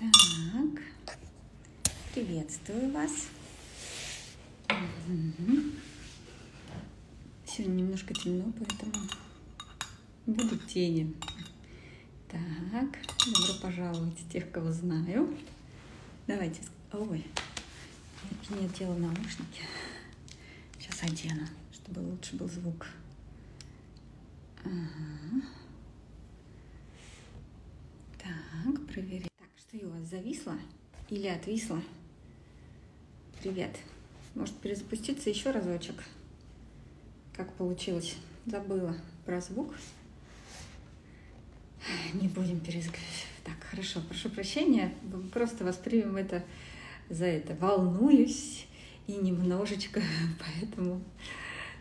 Так, приветствую вас. Сегодня немножко темно, поэтому будут тени. Так, добро пожаловать тех, кого знаю. Давайте. Ой, я не одела наушники. Сейчас одену, чтобы лучше был звук. Ага. Так, проверяем. Что я у вас зависла или отвисла? Привет. Может перезапуститься еще разочек? Как получилось? Забыла про звук. Не будем перезагружать. Так, хорошо, прошу прощения. Просто воспримем это за это. Волнуюсь и немножечко, поэтому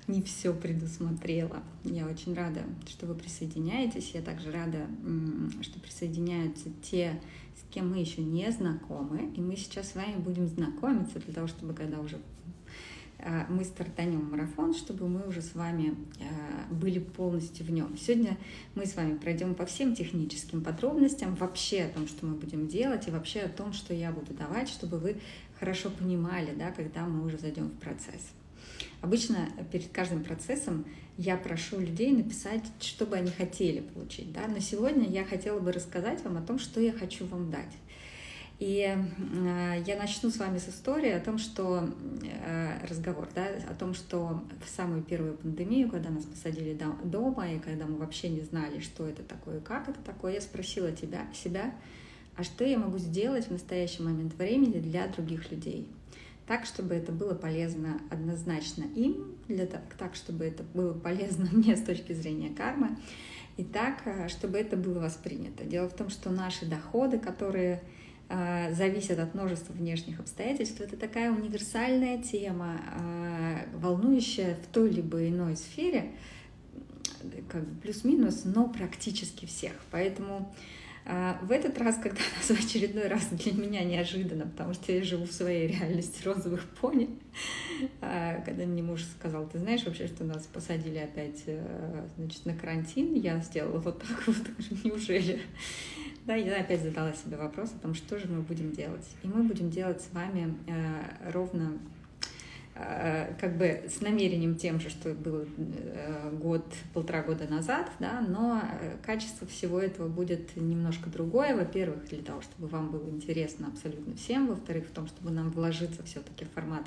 не все предусмотрела. Я очень рада, что вы присоединяетесь. Я также рада, что присоединяются те, с кем мы еще не знакомы. И мы сейчас с вами будем знакомиться для того, чтобы когда уже э, мы стартанем марафон, чтобы мы уже с вами э, были полностью в нем. Сегодня мы с вами пройдем по всем техническим подробностям, вообще о том, что мы будем делать, и вообще о том, что я буду давать, чтобы вы хорошо понимали, да, когда мы уже зайдем в процесс. Обычно перед каждым процессом я прошу людей написать, что бы они хотели получить. Да? Но сегодня я хотела бы рассказать вам о том, что я хочу вам дать. И э, я начну с вами с истории о том, что э, разговор, да, о том, что в самую первую пандемию, когда нас посадили до- дома, и когда мы вообще не знали, что это такое как это такое, я спросила тебя, себя, а что я могу сделать в настоящий момент времени для других людей? Так, чтобы это было полезно однозначно им, для, та- так, чтобы это было полезно мне с точки зрения кармы, и так, э, чтобы это было воспринято. Дело в том, что наши доходы, которые э, зависят от множества внешних обстоятельств, это такая универсальная тема, э, волнующая в той либо иной сфере, как бы плюс-минус, но практически всех. Поэтому а, В этот раз, когда нас в очередной раз для меня неожиданно, потому что я живу в своей реальности розовых пони, а, когда мне муж сказал, ты знаешь вообще, что нас посадили опять э, значит, на карантин, я сделала вот так вот, неужели? Да, я опять задала себе вопрос о том, что же мы будем делать. И мы будем делать с вами э, ровно как бы с намерением тем же, что было э, год, полтора года назад, да, но э, качество всего этого будет немножко другое. Во-первых, для того, чтобы вам было интересно абсолютно всем. Во-вторых, в том, чтобы нам вложиться все-таки в формат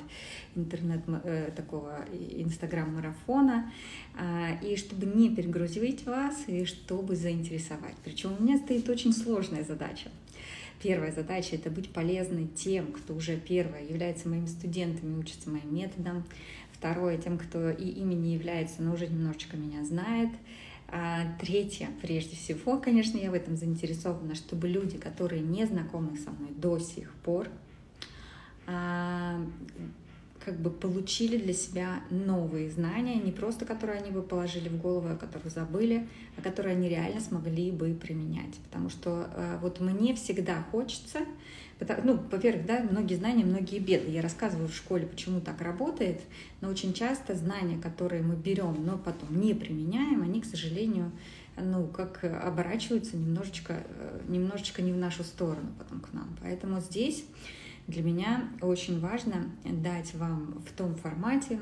интернет э, такого инстаграм-марафона, и чтобы не перегрузить вас, и чтобы заинтересовать. Причем у меня стоит очень сложная задача. Первая задача — это быть полезной тем, кто уже первое является моими студентами, учится моим методам. Второе — тем, кто и ими не является, но уже немножечко меня знает. А третье, прежде всего, конечно, я в этом заинтересована, чтобы люди, которые не знакомы со мной до сих пор, а, как бы получили для себя новые знания, не просто которые они бы положили в голову, о которых забыли, а которые они реально смогли бы применять. Потому что э, вот мне всегда хочется, ну, во-первых, да, многие знания, многие беды. Я рассказываю в школе, почему так работает, но очень часто знания, которые мы берем, но потом не применяем, они, к сожалению, ну, как оборачиваются немножечко, э, немножечко не в нашу сторону потом к нам. Поэтому здесь для меня очень важно дать вам в том формате,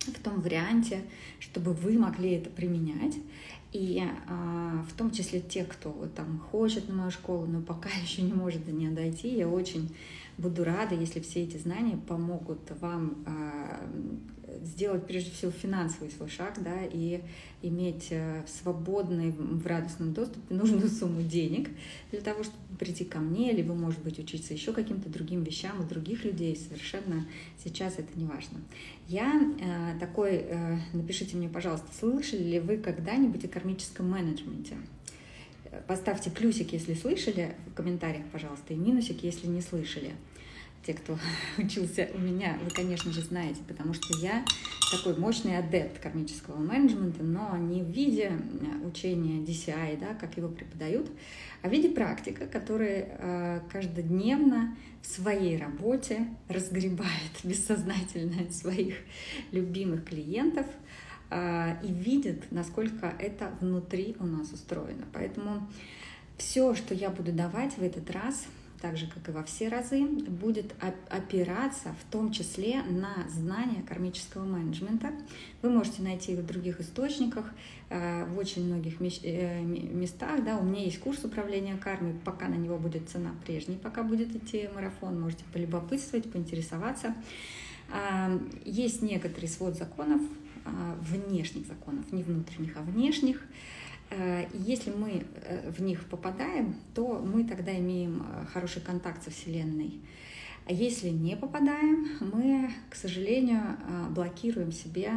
в том варианте, чтобы вы могли это применять. И а, в том числе те, кто там хочет на мою школу, но пока еще не может до нее дойти, я очень буду рада, если все эти знания помогут вам а, сделать прежде всего финансовый свой шаг, да, и иметь э, в свободной, в радостном доступе нужную сумму денег для того, чтобы прийти ко мне, либо, может быть, учиться еще каким-то другим вещам у других людей. Совершенно сейчас это не важно. Я э, такой, э, напишите мне, пожалуйста, слышали ли вы когда-нибудь о кармическом менеджменте? Э, Поставьте плюсик, если слышали, в комментариях, пожалуйста, и минусик, если не слышали. Те, кто учился у меня, вы, конечно же, знаете, потому что я такой мощный адепт кармического менеджмента, но не в виде э, учения DCI, да, как его преподают, а в виде практика, который э, каждодневно в своей работе разгребает бессознательно своих любимых клиентов э, и видит, насколько это внутри у нас устроено. Поэтому все, что я буду давать в этот раз, так же, как и во все разы, будет опираться в том числе на знания кармического менеджмента. Вы можете найти их в других источниках, э, в очень многих э, местах. Да, у меня есть курс управления кармой, пока на него будет цена прежней, пока будет идти марафон, можете полюбопытствовать, поинтересоваться. А, есть некоторый свод законов, а, внешних законов, не внутренних, а внешних, Э, если мы э, в них попадаем, то мы тогда имеем э, хороший контакт со Вселенной. А если не попадаем, мы, к сожалению, блокируем себе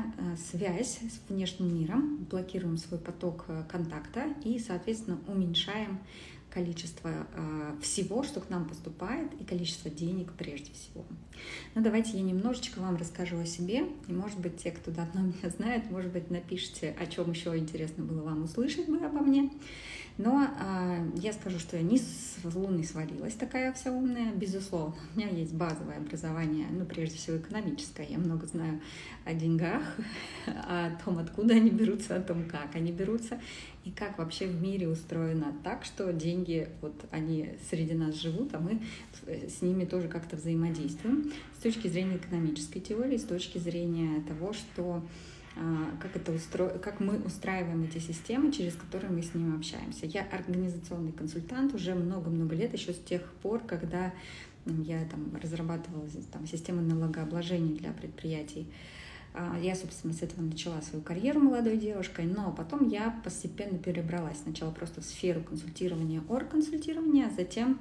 связь с внешним миром, блокируем свой поток контакта и, соответственно, уменьшаем количество э, всего, что к нам поступает, и количество денег прежде всего. Ну, давайте я немножечко вам расскажу о себе, и, может быть, те, кто давно меня знает, может быть, напишите, о чем еще интересно было вам услышать бы обо мне. Но э, я скажу, что я не с луны свалилась такая вся умная, безусловно. У меня есть базовое образование, ну, прежде всего, экономическое. Я много знаю о деньгах, о том, откуда они берутся, о том, как они берутся, и как вообще в мире устроено так, что деньги, вот они среди нас живут, а мы с ними тоже как-то взаимодействуем с точки зрения экономической теории, с точки зрения того, что как, это устро... как мы устраиваем эти системы, через которые мы с ними общаемся. Я организационный консультант уже много-много лет, еще с тех пор, когда я там разрабатывала там, системы налогообложения для предприятий. А, я, собственно, с этого начала свою карьеру молодой девушкой, но потом я постепенно перебралась. Сначала просто в сферу консультирования, оргконсультирования, а затем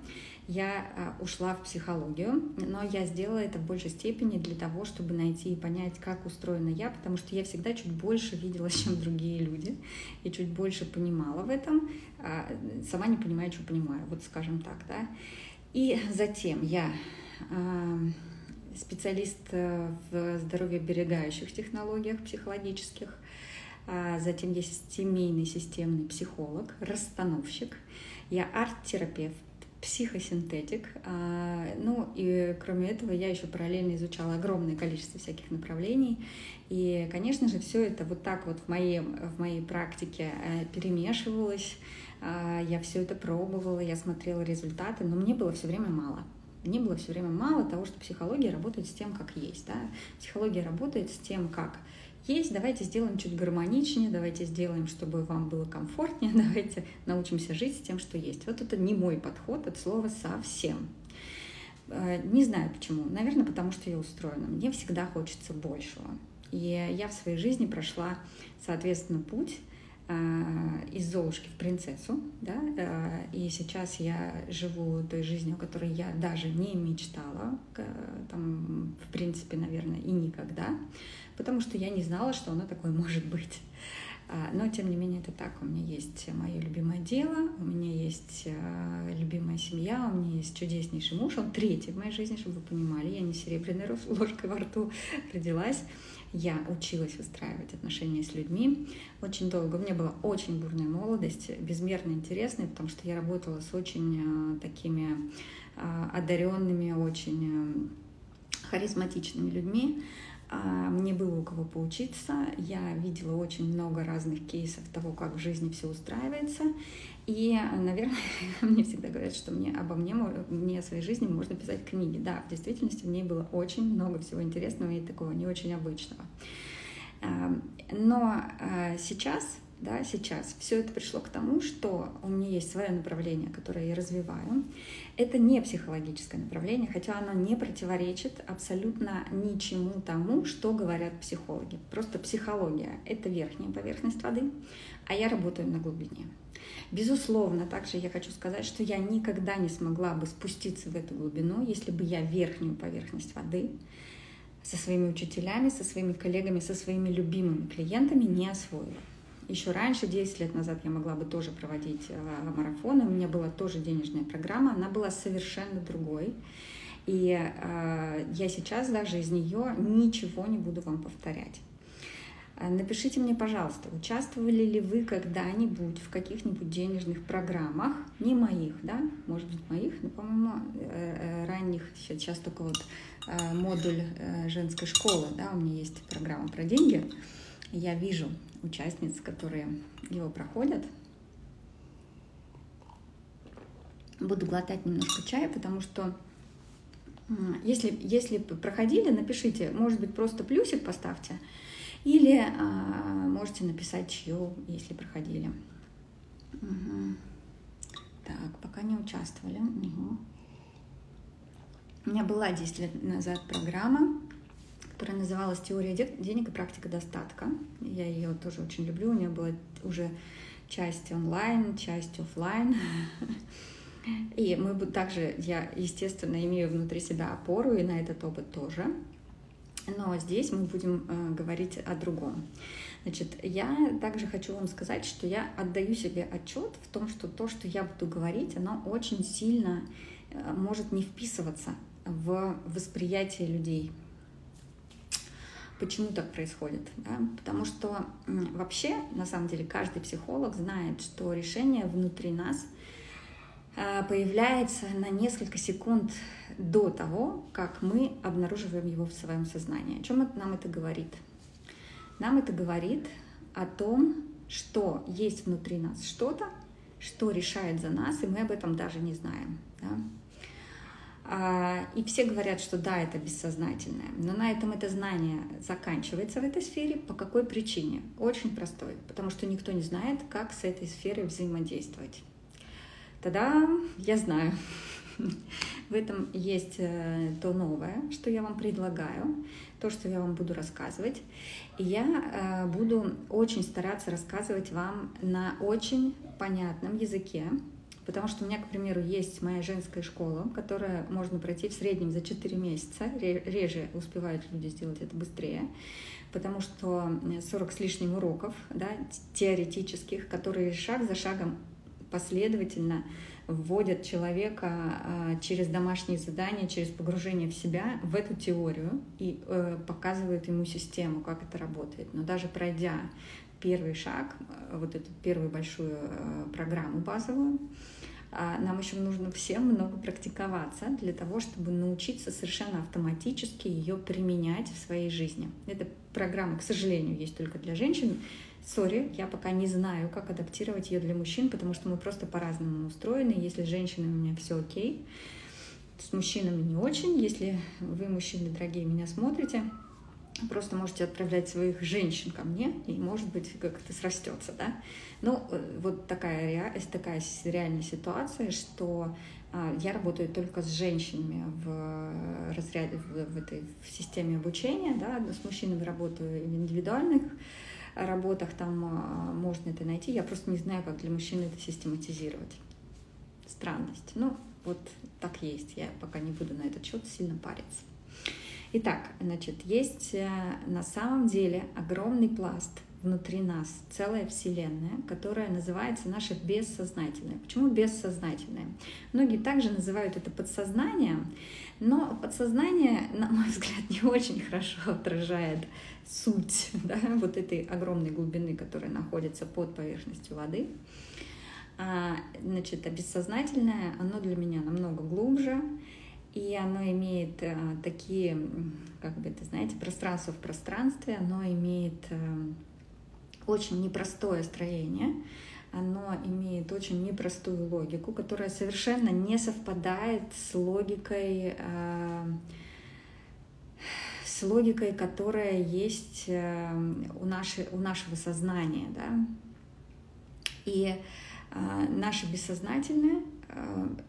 я а, ушла в психологию, но я сделала это в большей степени для того, чтобы найти и понять, как устроена я, потому что я всегда чуть больше видела, чем другие люди, и чуть больше понимала в этом, сама не понимаю, что понимаю, вот скажем так, да. И затем я специалист э, в здоровьеберегающих технологиях психологических. А затем есть семейный системный психолог, расстановщик. Я арт-терапевт, психосинтетик. А, ну и кроме этого я еще параллельно изучала огромное количество всяких направлений. И, конечно же, все это вот так вот в моей, в моей практике э, перемешивалось. А, я все это пробовала, я смотрела результаты, но мне было все время мало. Мне было все время мало того, что психология работает с тем, как есть. Да? Психология работает с тем, как есть, давайте сделаем чуть гармоничнее, давайте сделаем, чтобы вам было комфортнее, давайте научимся жить с тем, что есть. Вот это не мой подход от слова совсем. Э, не знаю почему. Наверное, потому что я устроена. Мне всегда хочется большего. И я в своей жизни прошла, соответственно, путь из Золушки в принцессу, да, э, и сейчас я живу той жизнью, о которой я даже не мечтала, там, в принципе, наверное, и никогда, потому что я не знала, что оно такое может быть. А, но, тем не менее, это так. У меня есть мое любимое дело, у меня есть э, любимая семья, у меня есть чудеснейший муж, он третий в моей жизни, чтобы вы понимали. Я не серебряной ложкой во рту родилась я училась выстраивать отношения с людьми очень долго. У меня была очень бурная молодость, безмерно интересная, потому что я работала с очень э, такими э, одаренными, очень э, харизматичными людьми. А, мне было у кого поучиться, я видела очень много разных кейсов того, как в жизни все устраивается. И, наверное, мне всегда говорят, что мне обо мне, мне о своей жизни можно писать книги. Да, в действительности в ней было очень много всего интересного и такого не очень обычного. Но а, сейчас да, сейчас. Все это пришло к тому, что у меня есть свое направление, которое я развиваю. Это не психологическое направление, хотя оно не противоречит абсолютно ничему тому, что говорят психологи. Просто психология — это верхняя поверхность воды, а я работаю на глубине. Безусловно, также я хочу сказать, что я никогда не смогла бы спуститься в эту глубину, если бы я верхнюю поверхность воды со своими учителями, со своими коллегами, со своими любимыми клиентами не освоила. Еще раньше, 10 лет назад, я могла бы тоже проводить э, марафоны. У меня была тоже денежная программа, она была совершенно другой. И э, я сейчас даже из нее ничего не буду вам повторять. Э, напишите мне, пожалуйста, участвовали ли вы когда-нибудь в каких-нибудь денежных программах, не моих, да, может быть моих, но, по-моему, э, ранних, сейчас только вот модуль женской школы, да, у меня есть программа про деньги, я вижу участниц, которые его проходят. Буду глотать немножко чая, потому что если, если проходили, напишите, может быть, просто плюсик поставьте, или а, можете написать чью, если проходили. Угу. Так, пока не участвовали. Угу. У меня была 10 лет назад программа, которая называлась «Теория денег и практика достатка». Я ее тоже очень люблю. У нее была уже часть онлайн, часть офлайн. И мы также, я, естественно, имею внутри себя опору и на этот опыт тоже. Но здесь мы будем э, говорить о другом. Значит, я также хочу вам сказать, что я отдаю себе отчет в том, что то, что я буду говорить, оно очень сильно э, может не вписываться в восприятие людей. Почему так происходит? Да? Потому что вообще, на самом деле, каждый психолог знает, что решение внутри нас — Э, появляется на несколько секунд до того, как мы обнаруживаем его в своем сознании. О чем это, нам это говорит? Нам это говорит о том, что есть внутри нас что-то, что решает за нас, и мы об этом даже не знаем. Да? А, и все говорят, что да, это бессознательное. Но на этом это знание заканчивается в этой сфере. По какой причине? Очень простой. Потому что никто не знает, как с этой сферой взаимодействовать. Тогда я знаю. В этом есть э, то новое, что я вам предлагаю, то, что я вам буду рассказывать. И я э, буду очень стараться рассказывать вам на очень понятном языке, потому что у меня, к примеру, есть моя женская школа, которая можно пройти в среднем за 4 месяца. Реже успевают люди сделать это быстрее, потому что 40 с лишним уроков да, теоретических, которые шаг за шагом последовательно вводят человека а, через домашние задания, через погружение в себя в эту теорию и э, показывают ему систему, как это работает. Но даже пройдя первый шаг, э, вот эту первую большую э, программу базовую, нам еще нужно всем много практиковаться для того, чтобы научиться совершенно автоматически ее применять в своей жизни. Эта программа, к сожалению, есть только для женщин. Сори, я пока не знаю, как адаптировать ее для мужчин, потому что мы просто по-разному устроены. Если с женщинами у меня все окей, с мужчинами не очень. Если вы, мужчины дорогие, меня смотрите, просто можете отправлять своих женщин ко мне, и, может быть, как это срастется, да. Ну, э, вот такая, такая реальная ситуация, что а, я работаю только с женщинами в разряде, в, в этой в системе обучения, да, с мужчинами работаю в индивидуальных работах там а, можно это найти. Я просто не знаю, как для мужчин это систематизировать. Странность. Ну, вот так есть. Я пока не буду на этот счет сильно париться. Итак, значит, есть э, на самом деле огромный пласт внутри нас, целая вселенная, которая называется наше бессознательное. Почему бессознательное? Многие также называют это подсознанием, но подсознание, на мой взгляд, не очень хорошо отражает суть да, вот этой огромной глубины, которая находится под поверхностью воды. А, значит, а бессознательное, оно для меня намного глубже, и оно имеет а, такие, как бы это, знаете, пространство в пространстве, оно имеет а, очень непростое строение, оно имеет очень непростую логику, которая совершенно не совпадает с логикой а, с логикой, которая есть э, у, нашей, у нашего сознания. Да? И э, наше бессознательное, э,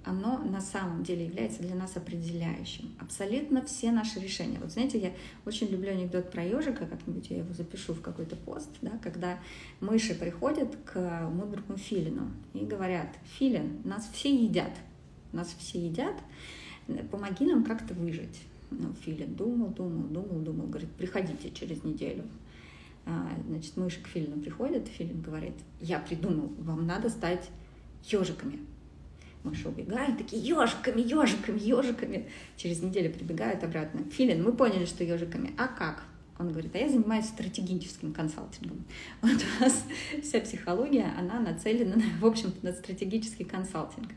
оно на самом деле является для нас определяющим. Абсолютно все наши решения. Вот знаете, я очень люблю анекдот про ежика, как-нибудь я его запишу в какой-то пост, да, когда мыши приходят к мудрому филину и говорят, филин, нас все едят, нас все едят, помоги нам как-то выжить. Ну, Филин думал, думал, думал, думал, говорит, приходите через неделю. А, значит, мыши к Филину приходят, Филин говорит, я придумал, вам надо стать ежиками. Мыши убегают, такие ежиками, ежиками, ежиками. Через неделю прибегают обратно. Филин, мы поняли, что ежиками. А как? Он говорит, а я занимаюсь стратегическим консалтингом. Вот у нас вся психология, она нацелена, в общем-то, на стратегический консалтинг.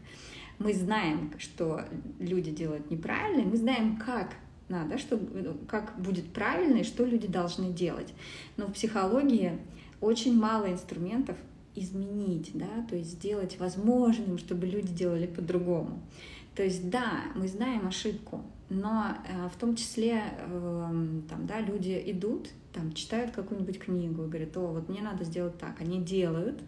Мы знаем, что люди делают неправильно, мы знаем, как надо, чтобы, как будет правильно и что люди должны делать. Но в психологии очень мало инструментов изменить, да, то есть сделать возможным, чтобы люди делали по-другому. То есть да, мы знаем ошибку, но э, в том числе э, там, да, люди идут, там, читают какую-нибудь книгу и говорят, о, вот мне надо сделать так. Они делают,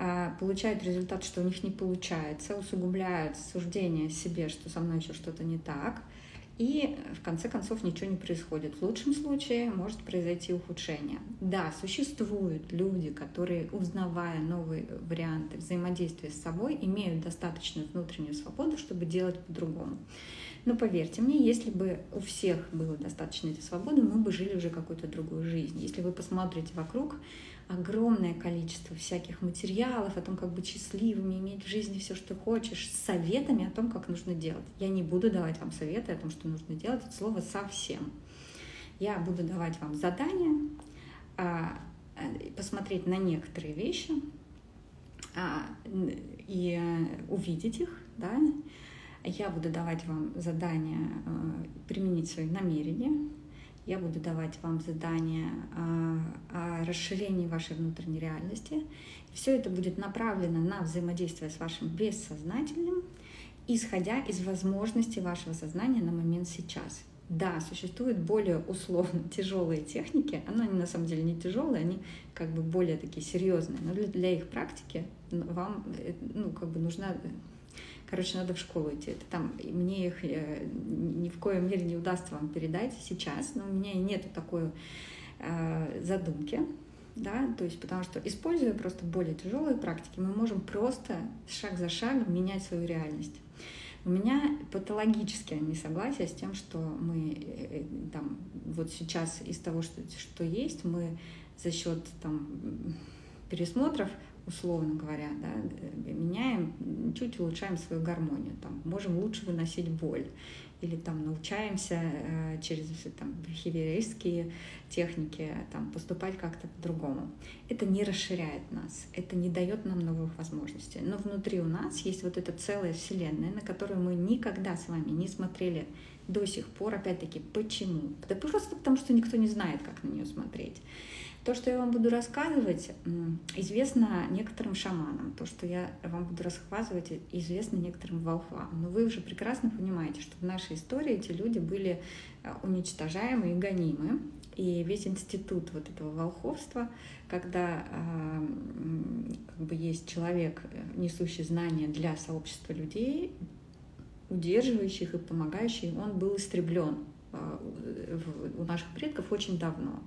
э, получают результат, что у них не получается, усугубляют суждение себе, что со мной еще что-то не так – и в конце концов ничего не происходит. В лучшем случае может произойти ухудшение. Да, существуют люди, которые, узнавая новые варианты взаимодействия с собой, имеют достаточную внутреннюю свободу, чтобы делать по-другому. Но поверьте мне, если бы у всех было достаточно этой свободы, мы бы жили уже какую-то другую жизнь. Если вы посмотрите вокруг, огромное количество всяких материалов о том, как быть счастливыми, иметь в жизни все, что хочешь, с советами о том, как нужно делать. Я не буду давать вам советы о том, что нужно делать, это слово совсем. Я буду давать вам задания, а, э, посмотреть на некоторые вещи а, и увидеть их, да. Я буду давать вам задания э, применить свои намерения, я буду давать вам задания о, расширении вашей внутренней реальности. Все это будет направлено на взаимодействие с вашим бессознательным, исходя из возможностей вашего сознания на момент сейчас. Да, существуют более условно тяжелые техники, они на самом деле не тяжелые, они как бы более такие серьезные, но для, для их практики вам э, ну, как бы нужна Короче, надо в школу идти. Это там, мне их э, ни в коем мере не удастся вам передать сейчас, но у меня нету такой э, задумки, да, то есть потому что используя просто более тяжелые практики, мы можем просто шаг за шагом менять свою реальность. У меня патологическое несогласие с тем, что мы э, там вот сейчас из того, что, что есть, мы за счет там пересмотров условно говоря, да, э, меняем, чуть улучшаем свою гармонию, там, можем лучше выносить боль, или там научаемся э, через там, бихевиористские техники там, поступать как-то по-другому. Это не расширяет нас, это не дает нам новых возможностей. Но внутри у нас есть вот эта целая вселенная, на которую мы никогда с вами не смотрели до сих пор. Опять-таки, почему? Да просто потому, что никто не знает, как на нее смотреть. То, что я вам буду рассказывать, известно некоторым шаманам. То, что я вам буду рассказывать, известно некоторым волхвам. Но вы уже прекрасно понимаете, что в нашей истории эти люди были э, уничтожаемы и гонимы. И весь институт вот этого волховства, когда э, как бы есть человек, э, несущий знания для сообщества людей, удерживающих и помогающих, он был истреблен у наших предков очень давно.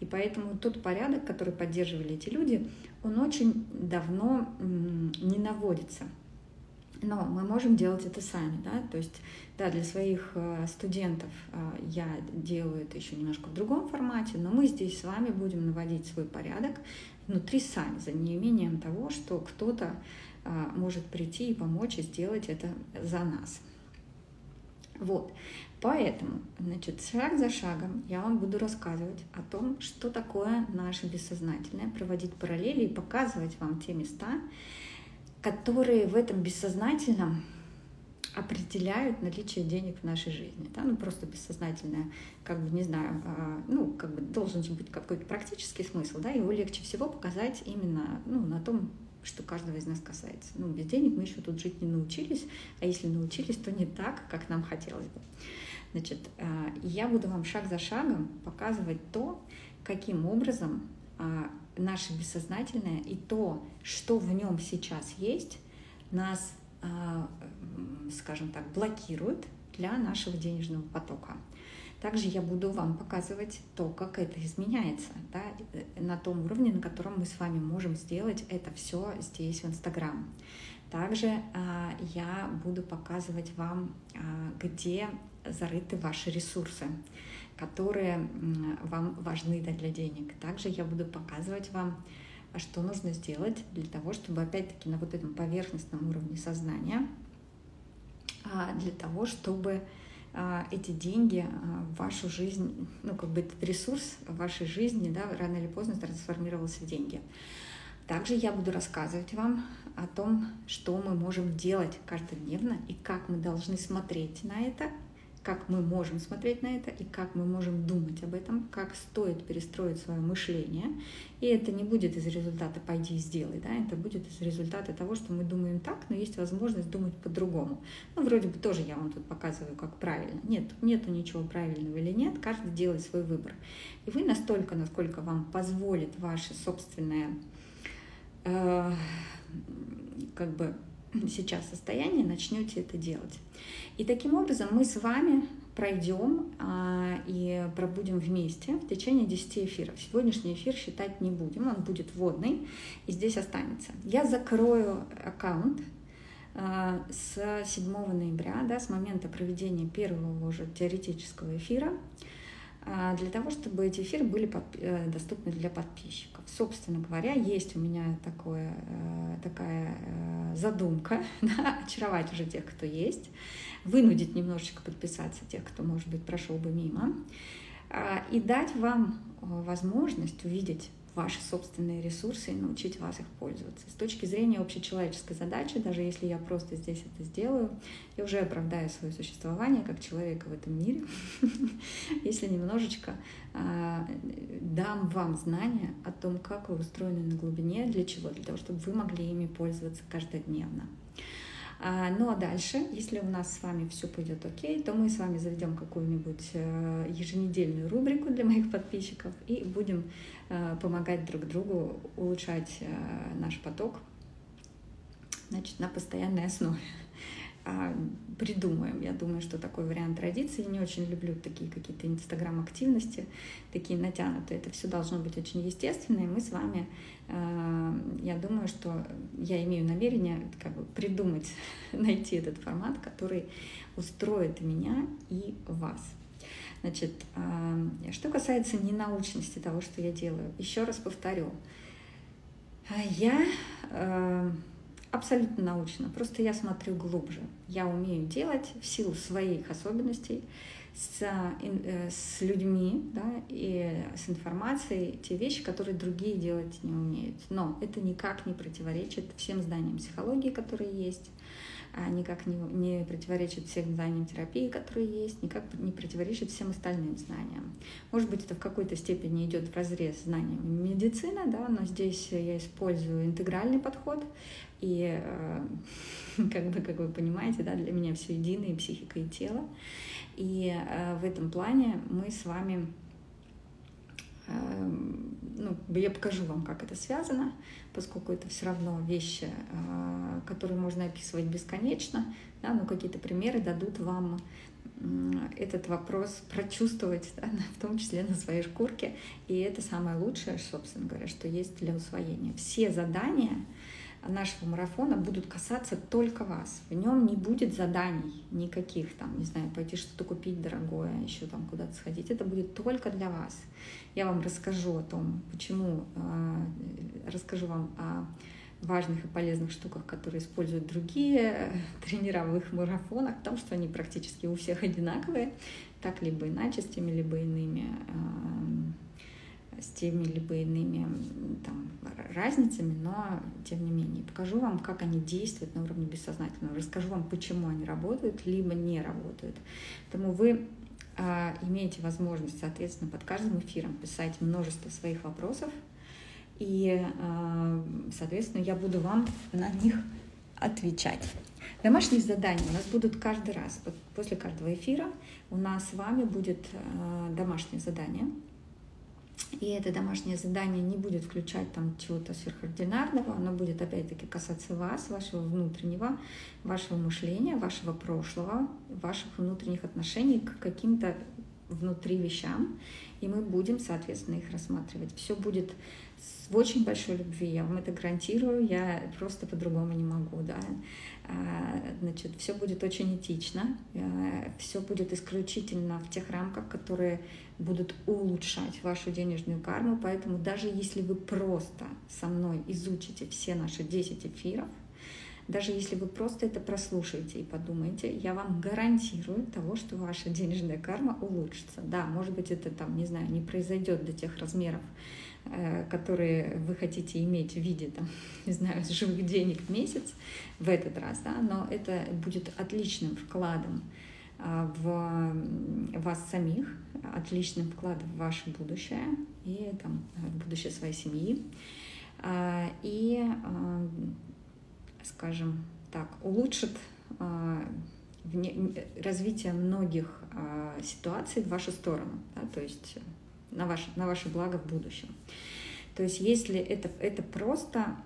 И поэтому тот порядок, который поддерживали эти люди, он очень давно не наводится. Но мы можем делать это сами, да, то есть, да, для своих э, студентов э, я делаю это еще немножко в другом формате, но мы здесь с вами будем наводить свой порядок внутри сами, за неимением того, что кто-то э, может прийти и помочь и сделать это за нас. Вот. Поэтому, значит, шаг за шагом я вам буду рассказывать о том, что такое наше бессознательное, проводить параллели и показывать вам те места, которые в этом бессознательном определяют наличие денег в нашей жизни. Да? Ну, просто бессознательное, как бы, не знаю, а, ну, как бы должен же быть какой-то практический смысл, да, его легче всего показать именно, ну, на том, что каждого из нас касается. Ну, без денег мы еще тут жить не научились, а если научились, то не так, как нам хотелось бы. Значит, э, я буду вам шаг за шагом показывать то, каким образом э, наше бессознательное и то, что в нем сейчас есть, нас, э, скажем так, блокирует для нашего денежного потока. Также я буду вам показывать то, как это изменяется, да, на том уровне, на котором мы с вами можем сделать это все здесь в Инстаграм. Также я буду показывать вам, где зарыты ваши ресурсы, которые вам важны для денег. Также я буду показывать вам, что нужно сделать для того, чтобы опять-таки на вот этом поверхностном уровне сознания, а, для того, чтобы а, эти деньги а, в вашу жизнь, ну как бы этот ресурс в вашей жизни, да, рано или поздно трансформировался в деньги. Также я буду рассказывать вам о том, что мы можем делать каждодневно и как мы должны смотреть на это как мы можем смотреть на это и как мы можем думать об этом, как стоит перестроить свое мышление. И это не будет из результата «пойди и сделай», да, это будет из результата того, что мы думаем так, но есть возможность думать по-другому. Ну, вроде бы тоже я вам тут показываю, как правильно. Нет, нету ничего правильного или нет, каждый делает свой выбор. И вы настолько, насколько вам позволит ваше собственное э, как бы сейчас состояние, начнете это делать. И таким образом мы с вами пройдем а, и пробудем вместе в течение 10 эфиров. Сегодняшний эфир считать не будем, он будет вводный и здесь останется. Я закрою аккаунт а, с 7 ноября, да, с момента проведения первого уже теоретического эфира. А, для того, чтобы эти эфиры были э, доступны для подписчиков. Собственно говоря, есть у меня такое, э, такая э, задумка да, очаровать уже тех, кто есть, вынудить немножечко подписаться тех, кто, может быть, прошел бы мимо, а, и дать вам возможность увидеть ваши собственные ресурсы и научить вас их пользоваться. С точки зрения общечеловеческой задачи, даже если я просто здесь это сделаю, я уже оправдаю свое существование как человека в этом мире, если немножечко а, дам вам знания о том, как вы устроены на глубине, для чего, для того, чтобы вы могли ими пользоваться каждодневно. А, ну а дальше, если у нас с вами все пойдет окей, то мы с вами заведем какую-нибудь э, еженедельную рубрику для моих подписчиков и будем помогать друг другу улучшать э, наш поток значит, на постоянной основе. А, придумаем. Я думаю, что такой вариант традиции. Не очень люблю такие какие-то инстаграм-активности, такие натянутые. Это все должно быть очень естественно. И мы с вами, а, я думаю, что я имею намерение как бы придумать, найти этот формат, который устроит меня и вас. Значит, а, что касается ненаучности того, что я делаю, еще раз повторю. Я абсолютно научно. Просто я смотрю глубже. Я умею делать в силу своих особенностей с, э, с людьми да, и с информацией те вещи, которые другие делать не умеют. Но это никак не противоречит всем знаниям психологии, которые есть, а никак не, не противоречит всем знаниям терапии, которые есть, никак не противоречит всем остальным знаниям. Может быть, это в какой-то степени идет в разрез с знаниями медицины, да, но здесь я использую интегральный подход, и э, как бы, как вы понимаете, да, для меня все едино, и психика, и тело. И э, в этом плане мы с вами ну, я покажу вам, как это связано, поскольку это все равно вещи, э, которые можно описывать бесконечно, да, но какие-то примеры дадут вам этот вопрос прочувствовать, да, в том числе на своей шкурке. И это самое лучшее, собственно говоря, что есть для усвоения. Все задания, нашего марафона будут касаться только вас. В нем не будет заданий никаких, там, не знаю, пойти что-то купить дорогое, еще там куда-то сходить. Это будет только для вас. Я вам расскажу о том, почему, э, расскажу вам о важных и полезных штуках, которые используют другие тренера в их марафонах, о том, что они практически у всех одинаковые, так либо иначе, с теми либо иными э, с теми либо иными там, разницами, но тем не менее покажу вам, как они действуют на уровне бессознательного, расскажу вам, почему они работают, либо не работают. Поэтому вы э, имеете возможность, соответственно, под каждым эфиром писать множество своих вопросов, и, э, соответственно, я буду вам на них отвечать. Домашние задания у нас будут каждый раз. После каждого эфира у нас с вами будет э, домашнее задание – и это домашнее задание не будет включать там чего-то сверхординарного, оно будет опять-таки касаться вас, вашего внутреннего, вашего мышления, вашего прошлого, ваших внутренних отношений к каким-то внутри вещам, и мы будем, соответственно, их рассматривать. Все будет в очень большой любви, я вам это гарантирую, я просто по-другому не могу, да. А, значит, все будет очень этично, э, все будет исключительно в тех рамках, которые будут улучшать вашу денежную карму, поэтому даже если вы просто со мной изучите все наши 10 эфиров, даже если вы просто это прослушаете и подумаете, я вам гарантирую того, что ваша денежная карма улучшится. Да, может быть, это там, не знаю, не произойдет до тех размеров, э, которые вы хотите иметь в виде, там, не знаю, живых денег в месяц в этот раз, да, но это будет отличным вкладом в вас самих, отличный вклад в ваше будущее и там, в будущее своей семьи. А, и, а, скажем так, улучшит развитие многих ситуаций в вашу сторону, да, то есть на ваше, на ваше благо в будущем. То есть если это, это просто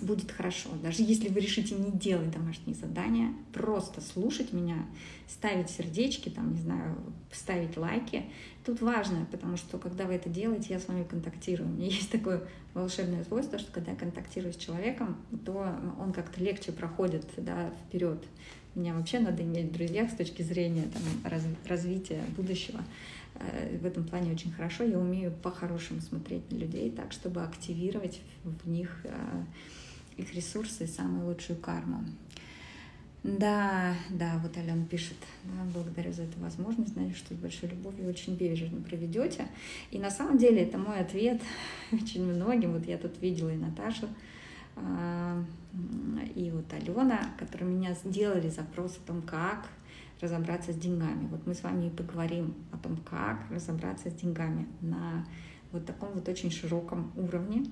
будет хорошо. Даже если вы решите не делать домашние задания, просто слушать меня, ставить сердечки, там, не знаю, ставить лайки. Тут важно, потому что когда вы это делаете, я с вами контактирую. У меня есть такое волшебное свойство, что когда я контактирую с человеком, то он как-то легче проходит да, вперед. Меня вообще надо иметь в друзьях с точки зрения там, раз, развития будущего. Э, в этом плане очень хорошо. Я умею по-хорошему смотреть на людей так, чтобы активировать в них э, их ресурсы и самую лучшую карму. Да, да, вот Алена пишет, да, благодарю за эту возможность, знаю, что с большой любовью очень бережно проведете. И на самом деле это мой ответ очень многим. Вот я тут видела и Наташу, а, и вот Алена, которые меня сделали запрос о том, как разобраться с деньгами. Вот мы с вами и поговорим о том, как разобраться с деньгами на вот таком вот очень широком уровне,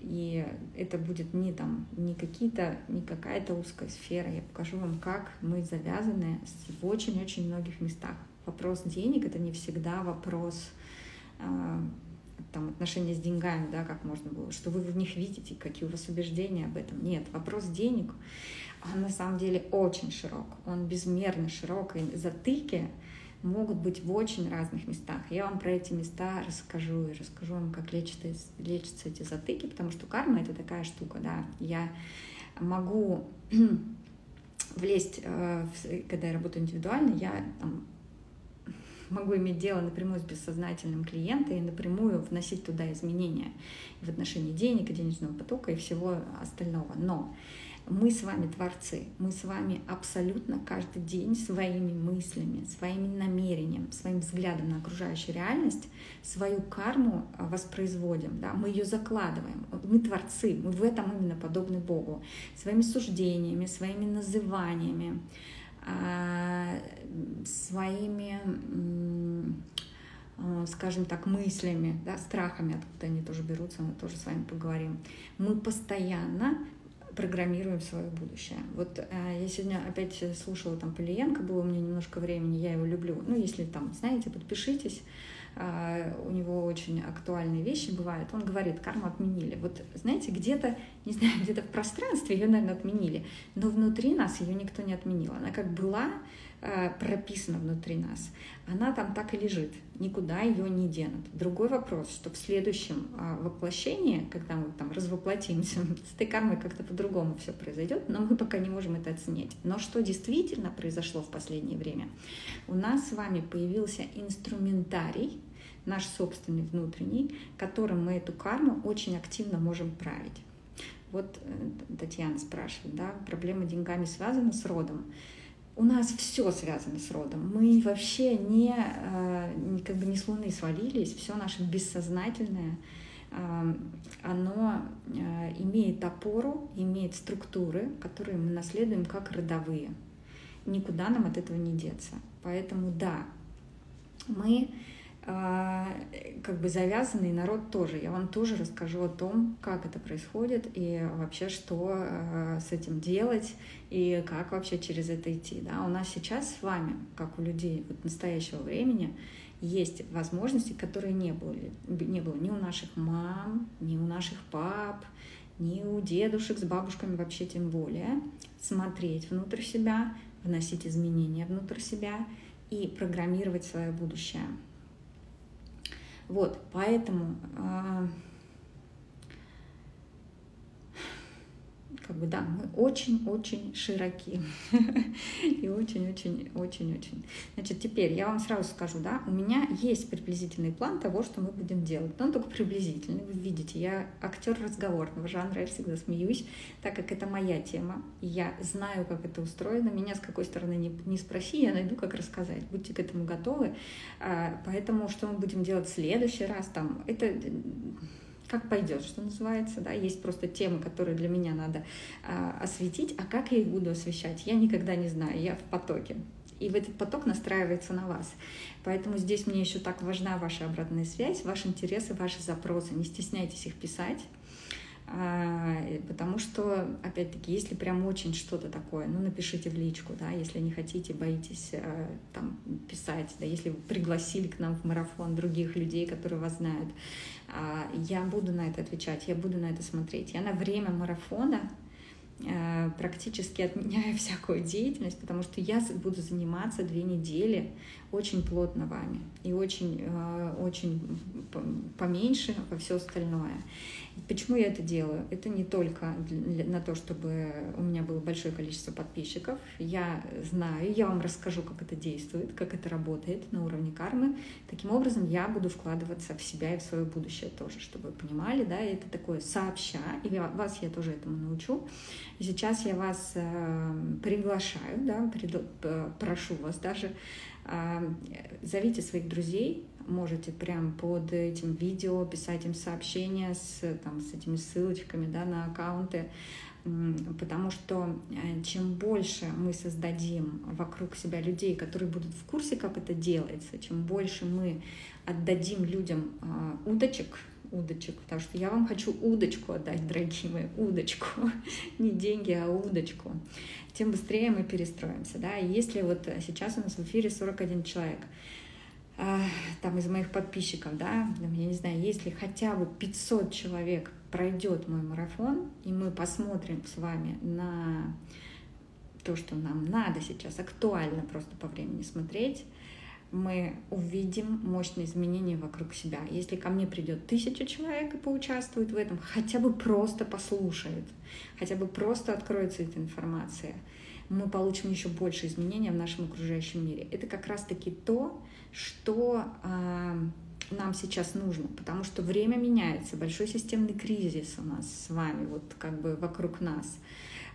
и это будет не там, не какие-то, не какая-то узкая сфера. Я покажу вам, как мы завязаны в очень-очень многих местах. Вопрос денег — это не всегда вопрос а, там, отношения с деньгами, да, как можно было, что вы в них видите, какие у вас убеждения об этом. Нет, вопрос денег, он на самом деле очень широк, он безмерно широк, и затыки — могут быть в очень разных местах. Я вам про эти места расскажу и расскажу вам, как лечится, лечатся эти затыки, потому что карма — это такая штука, да. Я могу влезть, э, когда я работаю индивидуально, я там, могу иметь дело напрямую с бессознательным клиентом и напрямую вносить туда изменения в отношении денег, денежного потока и всего остального. Но мы с вами творцы, мы с вами абсолютно каждый день своими мыслями, своими намерением, своим взглядом на окружающую реальность свою карму а, воспроизводим, да, мы ее закладываем. Мы творцы, мы в этом именно подобны Богу. Своими суждениями, своими называниями, своими а, скажем так, мыслями, да, страхами, откуда они тоже берутся, мы тоже с вами поговорим. Мы постоянно программируем свое будущее. Вот э, я сегодня опять слушала там Полиенко, было у меня немножко времени, я его люблю. Ну, если там, знаете, подпишитесь, у него очень актуальные вещи бывают. Он говорит, карму отменили. Вот, знаете, где-то, не знаю, где-то в пространстве ее, наверное, отменили, но внутри нас ее никто не отменил. Она как была, прописана внутри нас, она там так и лежит, никуда ее не денут. Другой вопрос, что в следующем а, воплощении, когда мы там развоплотимся, с этой кармой как-то по-другому все произойдет, но мы пока не можем это оценить. Но что действительно произошло в последнее время? У нас с вами появился инструментарий, наш собственный внутренний, которым мы эту карму очень активно можем править. Вот э, Татьяна спрашивает, да, проблема деньгами связана с родом у нас все связано с родом. Мы вообще не, э, как бы не с Луны свалились, все наше бессознательное, э, оно э, имеет опору, имеет структуры, которые мы наследуем как родовые. Никуда нам от этого не деться. Поэтому да, мы как бы завязанный народ тоже. Я вам тоже расскажу о том, как это происходит и вообще что а, с этим делать и как вообще через это идти. Да? У нас сейчас с вами, как у людей вот настоящего времени, есть возможности, которые не было, не было ни у наших мам, ни у наших пап, ни у дедушек с бабушками вообще тем более. Смотреть внутрь себя, вносить изменения внутрь себя и программировать свое будущее. Вот, поэтому как бы да, мы очень-очень широки и очень-очень-очень-очень. Значит, теперь я вам сразу скажу, да, у меня есть приблизительный план того, что мы будем делать, но он только приблизительный. Вы видите, я актер разговорного жанра, я всегда смеюсь, так как это моя тема, и я знаю, как это устроено. Меня с какой стороны не, не спроси, я найду, как рассказать. Будьте к этому готовы. А, поэтому что мы будем делать в следующий раз, там, это как пойдет, что называется, да, есть просто темы, которые для меня надо а, осветить, а как я их буду освещать, я никогда не знаю, я в потоке. И в этот поток настраивается на вас. Поэтому здесь мне еще так важна ваша обратная связь, ваши интересы, ваши запросы. Не стесняйтесь их писать. А, потому что, опять-таки, если прям очень что-то такое, ну, напишите в личку, да, если не хотите, боитесь э, там писать, да, если вы пригласили к нам в марафон других людей, которые вас знают, а, я буду на это отвечать, я буду на это смотреть. Я на время марафона э, практически отменяю всякую деятельность, потому что я буду заниматься две недели очень плотно вами и очень, э, очень поменьше во все остальное. Почему я это делаю? Это не только для, на то, чтобы у меня было большое количество подписчиков. Я знаю, я вам расскажу, как это действует, как это работает на уровне кармы. Таким образом, я буду вкладываться в себя и в свое будущее тоже, чтобы вы понимали, да, это такое сообща, и вас я тоже этому научу. И сейчас я вас э, приглашаю, да, пред, прошу вас даже, э, зовите своих друзей, можете прям под этим видео писать им сообщения с, там, с этими ссылочками да, на аккаунты, потому что э, чем больше мы создадим вокруг себя людей, которые будут в курсе, как это делается, чем больше мы отдадим людям а, удочек, удочек, потому что я вам хочу удочку отдать, дорогие мои, удочку, не деньги, а удочку, тем быстрее мы перестроимся, да, и если вот сейчас у нас в эфире 41 человек, там из моих подписчиков, да, я не знаю, если хотя бы 500 человек пройдет мой марафон, и мы посмотрим с вами на то, что нам надо сейчас, актуально просто по времени смотреть, мы увидим мощные изменения вокруг себя. Если ко мне придет тысяча человек и поучаствует в этом, хотя бы просто послушает, хотя бы просто откроется эта информация, мы получим еще больше изменений в нашем окружающем мире. Это как раз-таки то, что нам сейчас нужно, потому что время меняется, большой системный кризис у нас с вами, вот как бы вокруг нас.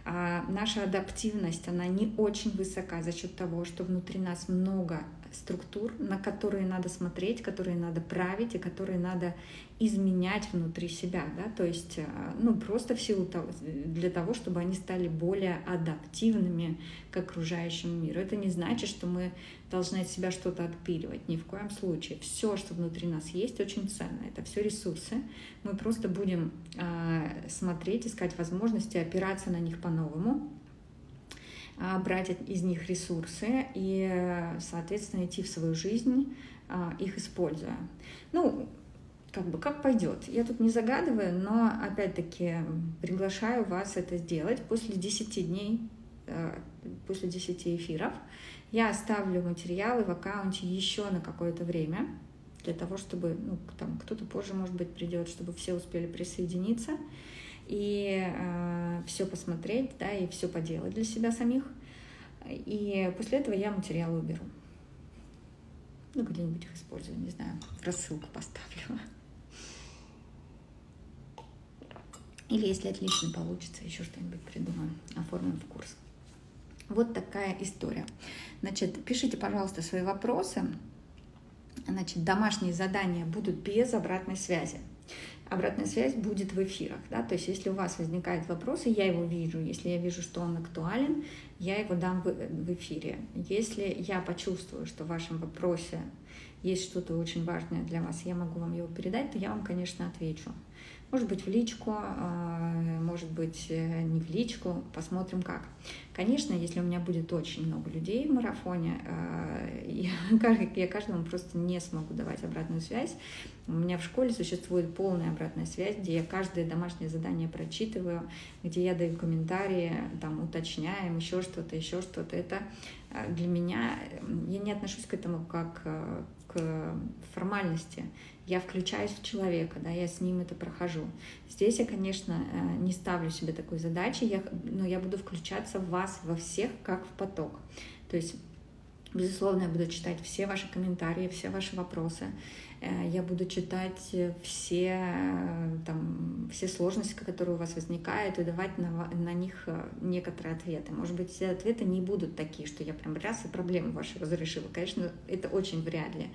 А наша адаптивность, она не очень высока за счет того, что внутри нас много структур, на которые надо смотреть, которые надо править и которые надо изменять внутри себя, да, то есть, э, ну, просто в силу того, для того, чтобы они стали более адаптивными к окружающему миру. Это не значит, что мы должны от себя что-то отпиливать, ни в коем случае. Все, что внутри нас есть, очень ценно. Это все ресурсы. Мы просто будем э, смотреть, искать возможности, опираться на них по-новому, брать из них ресурсы и, соответственно, идти в свою жизнь, э, их используя. Ну, как бы как пойдет. Я тут не загадываю, но опять-таки приглашаю вас это сделать после 10 дней, э, после 10 эфиров. Я оставлю материалы в аккаунте еще на какое-то время, для того, чтобы ну, там кто-то позже, может быть, придет, чтобы все успели присоединиться и э, все посмотреть, да, и все поделать для себя самих. И после этого я материалы уберу. Ну, где-нибудь их использую, не знаю, рассылку поставлю. Или если отлично получится, еще что-нибудь придумаем, оформим в курс. Вот такая история. Значит, пишите, пожалуйста, свои вопросы. Значит, домашние задания будут без обратной связи. Обратная связь будет в эфирах, да, то есть если у вас возникают вопросы, я его вижу, если я вижу, что он актуален, я его дам в, эфире. Если я почувствую, что в вашем вопросе есть что-то очень важное для вас, я могу вам его передать, то я вам, конечно, отвечу. Может быть, в личку, а, может быть, э, не в личку, посмотрим как. Конечно, если у меня будет очень много людей в марафоне, а, я каждому просто не смогу давать обратную связь. У меня в школе существует полная обратная связь, где я каждое домашнее задание прочитываю, где я даю комментарии, там уточняем, еще что-то, еще что-то. Это а, для меня, я не отношусь к этому как э, к формальности я включаюсь в человека, да, я с ним это прохожу. Здесь я, конечно, э, не ставлю себе такой задачи, я, но я буду включаться в вас, во всех, как в поток. То есть Безусловно, я буду читать все ваши комментарии, все ваши вопросы. Э, я буду читать все, э, там, все сложности, которые у вас возникают, и давать на, на них э, некоторые ответы. Может быть, все ответы не будут такие, что я прям раз и проблему вашу разрешила. Конечно, это очень вряд ли.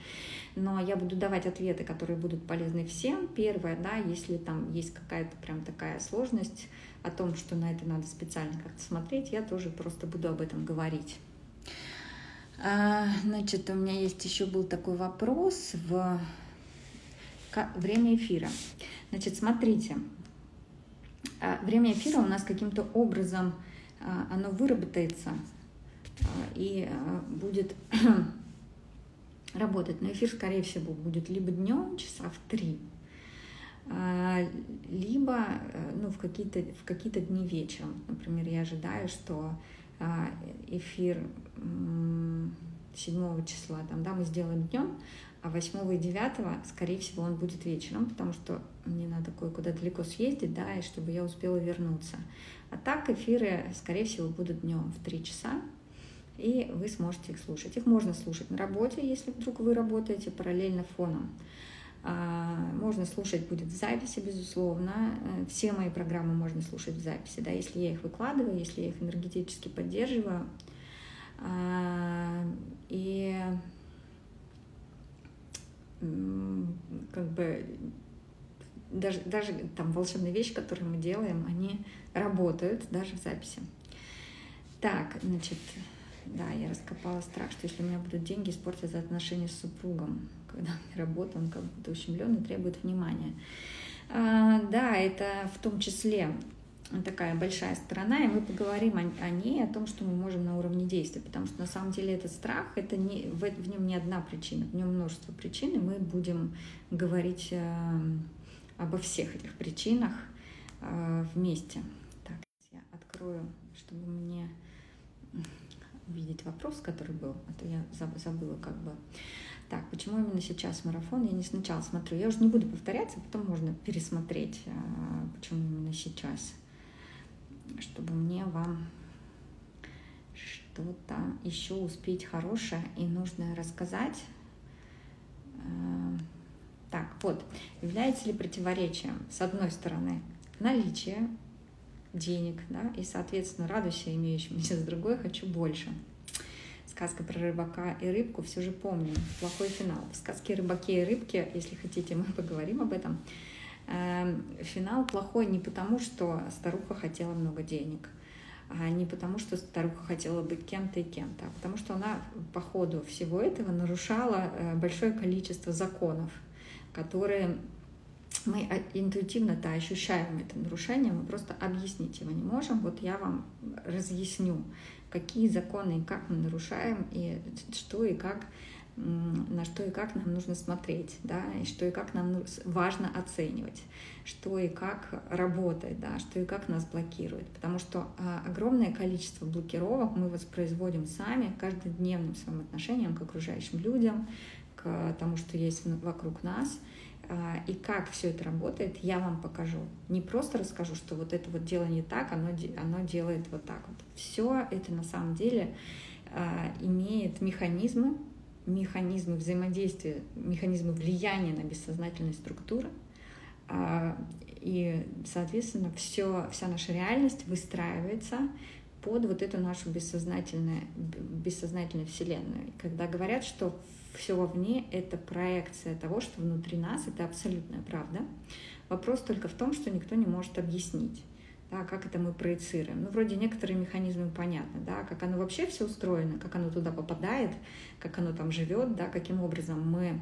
Но я буду давать ответы, которые будут полезны всем. Первое, да, если там есть какая-то прям такая сложность о том, что на это надо специально как-то смотреть, я тоже просто буду об этом говорить. А, значит, у меня есть еще был такой вопрос в время эфира. Значит, смотрите, а, время эфира у нас каким-то образом а, оно выработается и будет работать. Но эфир, скорее всего, будет либо днем, часа в три, либо э, ну, в какие-то в какие-то дни вечером. Например, я ожидаю, что эфир 7 числа, там, да, мы сделаем днем, а 8 и 9, скорее всего, он будет вечером, потому что мне надо кое-куда далеко съездить, да, и чтобы я успела вернуться. А так эфиры, скорее всего, будут днем в 3 часа, и вы сможете их слушать. Их можно слушать на работе, если вдруг вы работаете параллельно фоном. А, можно слушать будет в записи, безусловно. Э, все мои программы можно слушать в записи, да, если я их выкладываю, если я их энергетически поддерживаю. А, и как бы даже, даже там волшебные вещи, которые мы делаем, они работают даже в записи. Так, значит, да, я раскопала страх, что если у меня будут деньги, испортятся отношения с супругом. Когда он работа, он как будто ущемлен и требует внимания. А, да, это в том числе такая большая сторона, и мы поговорим о, о ней, о том, что мы можем на уровне действия, потому что на самом деле этот страх, это не, в, в нем не одна причина, в нем множество причин, и мы будем говорить э, обо всех этих причинах э, вместе. Так, я открою, чтобы мне увидеть вопрос, который был, а то я забыла как бы. Так, почему именно сейчас марафон? Я не сначала смотрю. Я уже не буду повторяться, потом можно пересмотреть, э, почему именно сейчас чтобы мне вам что-то еще успеть хорошее и нужное рассказать. Э, так, вот, является ли противоречием, с одной стороны, наличие денег, да, и, соответственно, радуйся имеющимся, с другой хочу больше. Сказка про рыбака и рыбку все же помним. Плохой финал. В сказке рыбаке и рыбке, если хотите, мы поговорим об этом, Эм, финал плохой не потому, что старуха хотела много денег, а не потому, что старуха хотела быть кем-то и кем-то, а потому что она по ходу всего этого нарушала э, большое количество законов, которые мы интуитивно-то ощущаем это нарушение, мы просто объяснить его не можем. Вот я вам разъясню, какие законы и как мы нарушаем, и что и как на что и как нам нужно смотреть, да, и что и как нам важно оценивать, что и как работает, да, что и как нас блокирует. Потому что а, огромное количество блокировок мы воспроизводим сами каждодневным своим отношением к окружающим людям, к тому, что есть вокруг нас. А, и как все это работает, я вам покажу. Не просто расскажу, что вот это вот дело не так, оно, оно делает вот так вот. Все это на самом деле а, имеет механизмы, механизмы взаимодействия, механизмы влияния на бессознательные структуры. А, и, соответственно, все, вся наша реальность выстраивается под вот эту нашу бессознательную, бессознательную Вселенную. когда говорят, что все вовне — это проекция того, что внутри нас, это абсолютная правда. Вопрос только в том, что никто не может объяснить да, как это мы проецируем. Ну, вроде некоторые механизмы понятны, да, как оно вообще все устроено, как оно туда попадает, как оно там живет, да, каким образом мы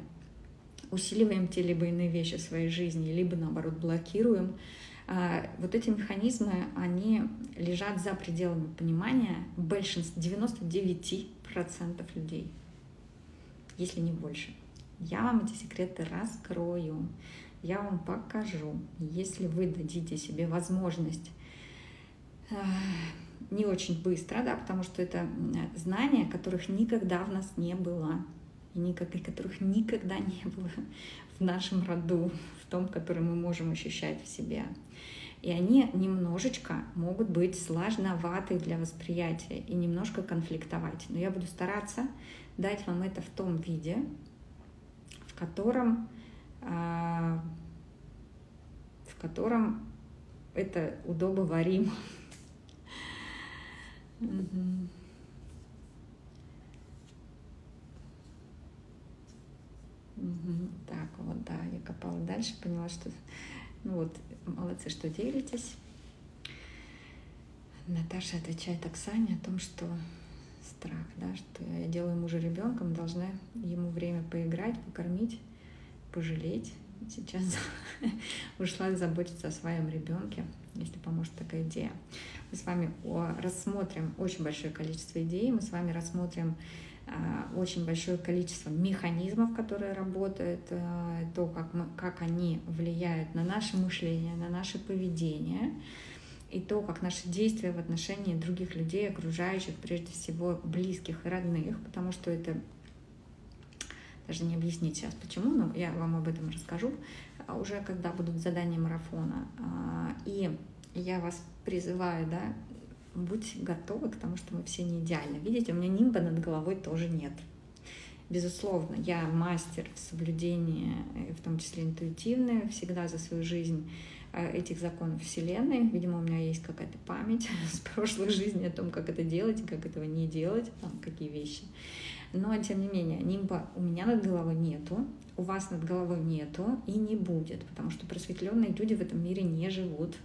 усиливаем те либо иные вещи в своей жизни, либо наоборот блокируем. А, вот эти механизмы, они лежат за пределами понимания большинства, 99% людей, если не больше. Я вам эти секреты раскрою, я вам покажу. Если вы дадите себе возможность не очень быстро, да, потому что это знания, которых никогда в нас не было, и никак, и которых никогда не было в нашем роду, в том, который мы можем ощущать в себе. И они немножечко могут быть сложноваты для восприятия и немножко конфликтовать. Но я буду стараться дать вам это в том виде, в котором, а, в котором это удобоваримо. Так, вот, да, я копала дальше, поняла, что... Ну вот, молодцы, что делитесь. Наташа отвечает Оксане о том, что страх, да, что я делаю мужа ребенком, должна ему время поиграть, покормить, пожалеть. Сейчас ушла заботиться о своем ребенке, если поможет такая идея. Мы с вами рассмотрим очень большое количество идей, мы с вами рассмотрим а, очень большое количество механизмов, которые работают, а, то, как, мы, как они влияют на наше мышление, на наше поведение, и то, как наши действия в отношении других людей, окружающих, прежде всего близких и родных, потому что это даже не объяснить сейчас почему, но я вам об этом расскажу а, уже, когда будут задания марафона. И я вас призываю, да, будьте готовы к тому, что мы все не идеальны. Видите, у меня нимба над головой тоже нет. Безусловно, я мастер в соблюдении, э, в том числе интуитивное, всегда за свою жизнь этих законов Вселенной. Видимо, у меня есть какая-то память с прошлой жизни о том, как это делать и как этого не делать, там, какие вещи. Но, тем не менее, нимба у меня над головой нету, у вас над головой нету и не будет, потому что просветленные люди в этом мире не живут.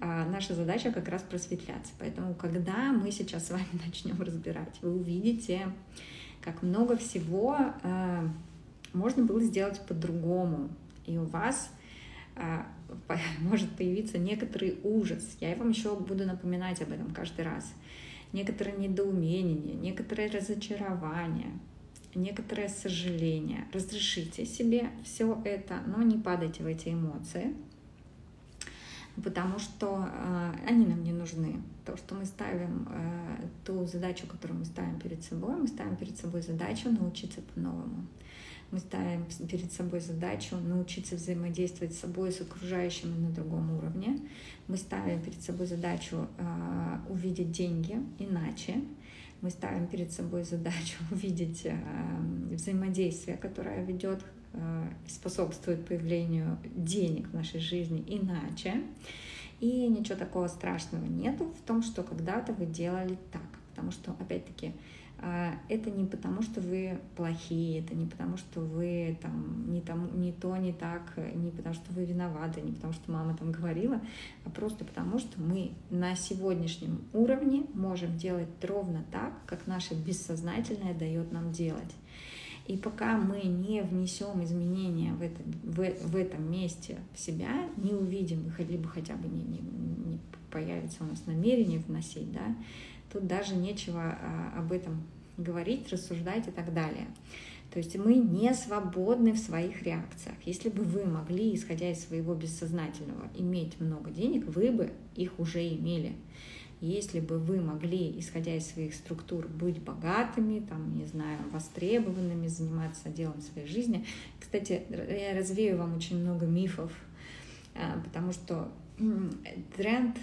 А наша задача как раз просветляться. Поэтому, когда мы сейчас с вами начнем разбирать, вы увидите, как много всего э, можно было сделать по-другому. И у вас э, может появиться некоторый ужас. Я вам еще буду напоминать об этом каждый раз. Некоторое недоумение, некоторое разочарование, некоторое сожаление. Разрешите себе все это, но не падайте в эти эмоции потому что э, они нам не нужны. То, что мы ставим, э, ту задачу, которую мы ставим перед собой, мы ставим перед собой задачу научиться по-новому. Мы ставим перед собой задачу научиться взаимодействовать с собой, с окружающими на другом уровне. Мы ставим перед собой задачу э, увидеть деньги иначе. Мы ставим перед собой задачу увидеть э, взаимодействие, которое ведет Э, способствует появлению денег в нашей жизни иначе. И ничего такого страшного нету в том, что когда-то вы делали так. Потому что, опять-таки, это не потому, что вы плохие, это не потому, что вы там не, там, не то, не так, не потому, что вы виноваты, не потому, что мама там говорила, а просто потому, что мы на сегодняшнем уровне можем делать ровно так, как наше бессознательное дает нам делать. И пока мы не внесем изменения в, это, в, в этом месте в себя, не увидим, либо хотя бы не, не, не появится у нас намерение вносить, да, тут даже нечего а, об этом говорить, рассуждать и так далее. То есть мы не свободны в своих реакциях. Если бы вы могли, исходя из своего бессознательного, иметь много денег, вы бы их уже имели. Если бы вы могли, исходя из своих структур, быть богатыми, там, не знаю, востребованными, заниматься делом своей жизни. Кстати, я развею вам очень много мифов, а, потому что тренд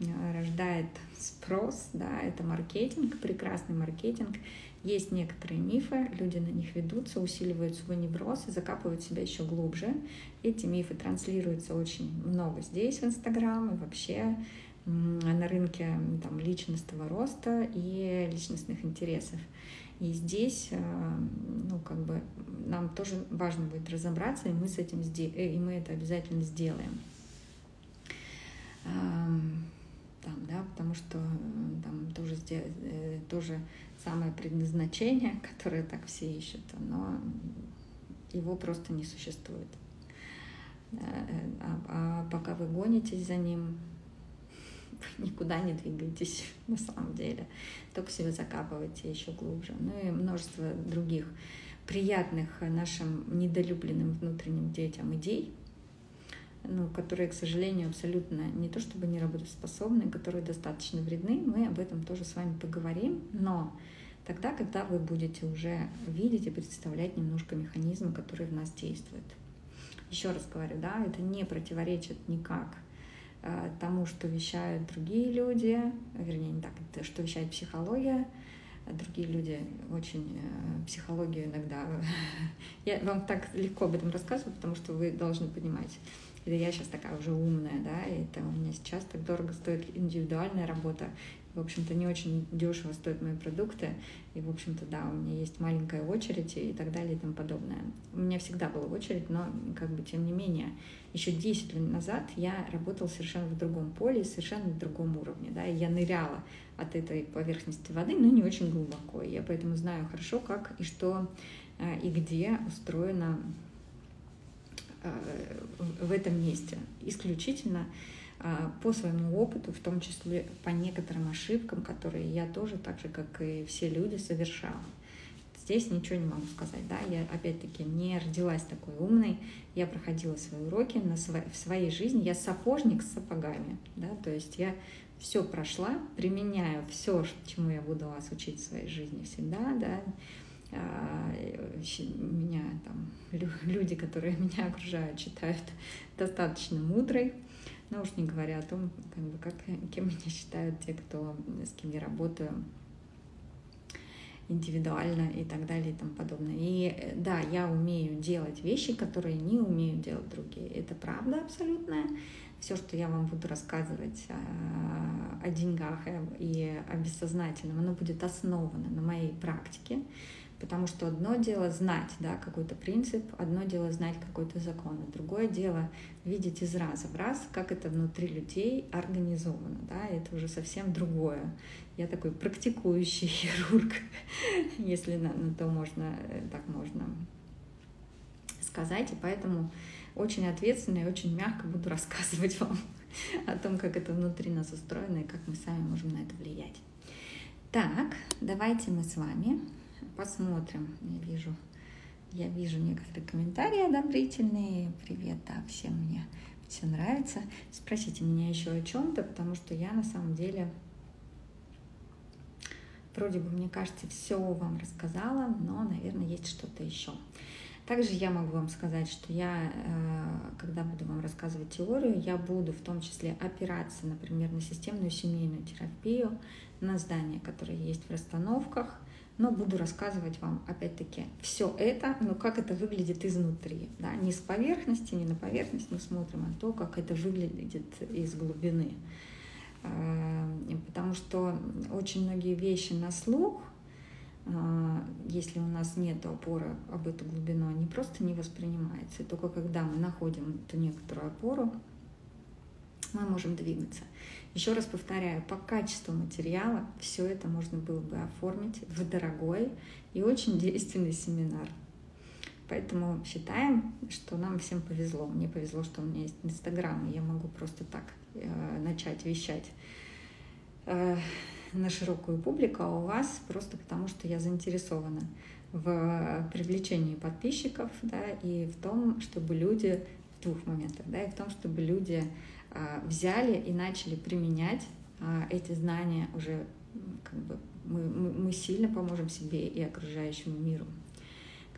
а, рождает спрос, да, это маркетинг, прекрасный маркетинг. Есть некоторые мифы, люди на них ведутся, усиливают свой невроз и закапывают себя еще глубже. Эти мифы транслируются очень много здесь, в Инстаграм, и вообще на рынке там, личностного роста и личностных интересов. И здесь, э, ну, как бы, нам тоже важно будет разобраться, и мы с этим э, и мы это обязательно сделаем. Там, да, потому что там тоже, э, тоже самое предназначение, которое так все ищут, но его просто не существует. А, а пока вы гонитесь за ним, вы никуда не двигаетесь на самом деле, только себя закапываете еще глубже. Ну и множество других приятных нашим недолюбленным внутренним детям идей, ну, которые, к сожалению, абсолютно не то чтобы не работоспособны, которые достаточно вредны, мы об этом тоже с вами поговорим, но тогда, когда вы будете уже видеть и представлять немножко механизмы, которые в нас действуют. Еще раз говорю, да, это не противоречит никак э, тому, что вещают другие люди, вернее, не так, что вещает психология, другие люди очень э, психологию иногда... Я вам так легко об этом рассказываю, потому что вы должны понимать, это я сейчас такая уже умная, да, и это у меня сейчас так дорого стоит индивидуальная работа, в общем-то, не очень дешево стоят мои продукты, и, в общем-то, да, у меня есть маленькая очередь и так далее и тому подобное. У меня всегда была очередь, но, как бы, тем не менее, еще 10 лет назад я работала совершенно в другом поле, совершенно в другом уровне, да, и я ныряла от этой поверхности воды, но не очень глубоко, я поэтому знаю хорошо, как и что э, и где устроено э, в этом месте. Исключительно а, по своему опыту, в том числе по некоторым ошибкам, которые я тоже, так же, как и все люди, совершала. Здесь ничего не могу сказать, да, я опять-таки не родилась такой умной, я проходила свои уроки на сво... в своей жизни, я сапожник с сапогами, да, то есть я все прошла, применяю все, чему я буду вас учить в своей жизни всегда, да, меня там люди, которые меня окружают, считают достаточно мудрой, ну уж не говоря о том, как бы, как, кем меня считают те, кто, с кем я работаю индивидуально и так далее и тому подобное. И да, я умею делать вещи, которые не умеют делать другие. Это правда абсолютная. Все, что я вам буду рассказывать о, о деньгах и о бессознательном, оно будет основано на моей практике. Потому что одно дело знать да, какой-то принцип, одно дело знать какой-то закон, а другое дело видеть из раза в раз, как это внутри людей организовано. Да, это уже совсем другое. Я такой практикующий хирург, если на, на то можно, э, так можно сказать. И поэтому очень ответственно и очень мягко буду рассказывать вам о том, как это внутри нас устроено и как мы сами можем на это влиять. Так, давайте мы с вами посмотрим. Я вижу, я вижу некоторые комментарии одобрительные. Привет, да, всем мне все нравится. Спросите меня еще о чем-то, потому что я на самом деле вроде бы, мне кажется, все вам рассказала, но, наверное, есть что-то еще. Также я могу вам сказать, что я, э, когда буду вам рассказывать теорию, я буду в том числе опираться, например, на системную семейную терапию, на здания, которые есть в расстановках – но буду рассказывать вам, опять-таки, все это, но как это выглядит изнутри. Да? Не с поверхности, не на поверхность мы смотрим, а то, как это выглядит из глубины. Э, потому что очень многие вещи на слух, э, если у нас нет опоры об эту глубину, они просто не воспринимаются. И только когда мы находим эту некоторую опору, мы можем двигаться. Еще раз повторяю, по качеству материала все это можно было бы оформить в дорогой и очень действенный семинар. Поэтому считаем, что нам всем повезло. Мне повезло, что у меня есть Инстаграм, и я могу просто так э, начать вещать э, на широкую публику, а у вас просто потому, что я заинтересована в привлечении подписчиков, да, и в том, чтобы люди в двух моментах, да, и в том, чтобы люди взяли и начали применять а, эти знания уже как бы мы, мы, мы сильно поможем себе и окружающему миру.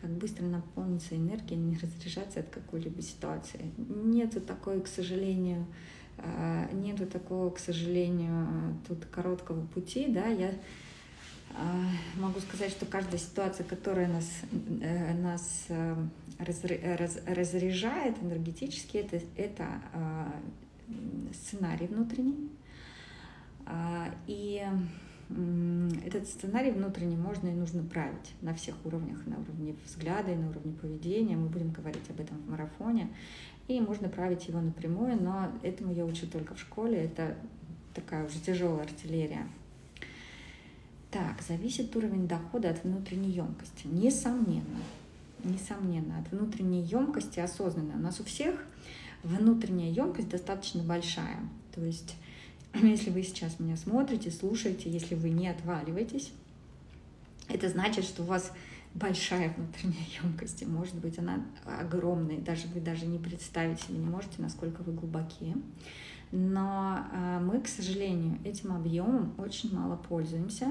Как быстро наполниться энергией, не разряжаться от какой-либо ситуации. Нету такой, к сожалению, а, нету такого, к сожалению, тут короткого пути, да, я могу сказать, что каждая ситуация, которая нас, э, нас э, разряжает энергетически, это, это сценарий внутренний. А, и этот сценарий внутренний можно и нужно править на всех уровнях, на уровне взгляда и на уровне поведения. Мы будем говорить об этом в марафоне. И можно править его напрямую, но этому я учу только в школе. Это такая уже тяжелая артиллерия. Так, зависит уровень дохода от внутренней емкости. Несомненно. Несомненно, от внутренней емкости осознанно. У нас у всех внутренняя емкость достаточно большая. То есть, если вы сейчас меня смотрите, слушаете, если вы не отваливаетесь, это значит, что у вас большая внутренняя емкость, и может быть она огромная, даже вы даже не представить себе не можете, насколько вы глубокие. Но э, мы, к сожалению, этим объемом очень мало пользуемся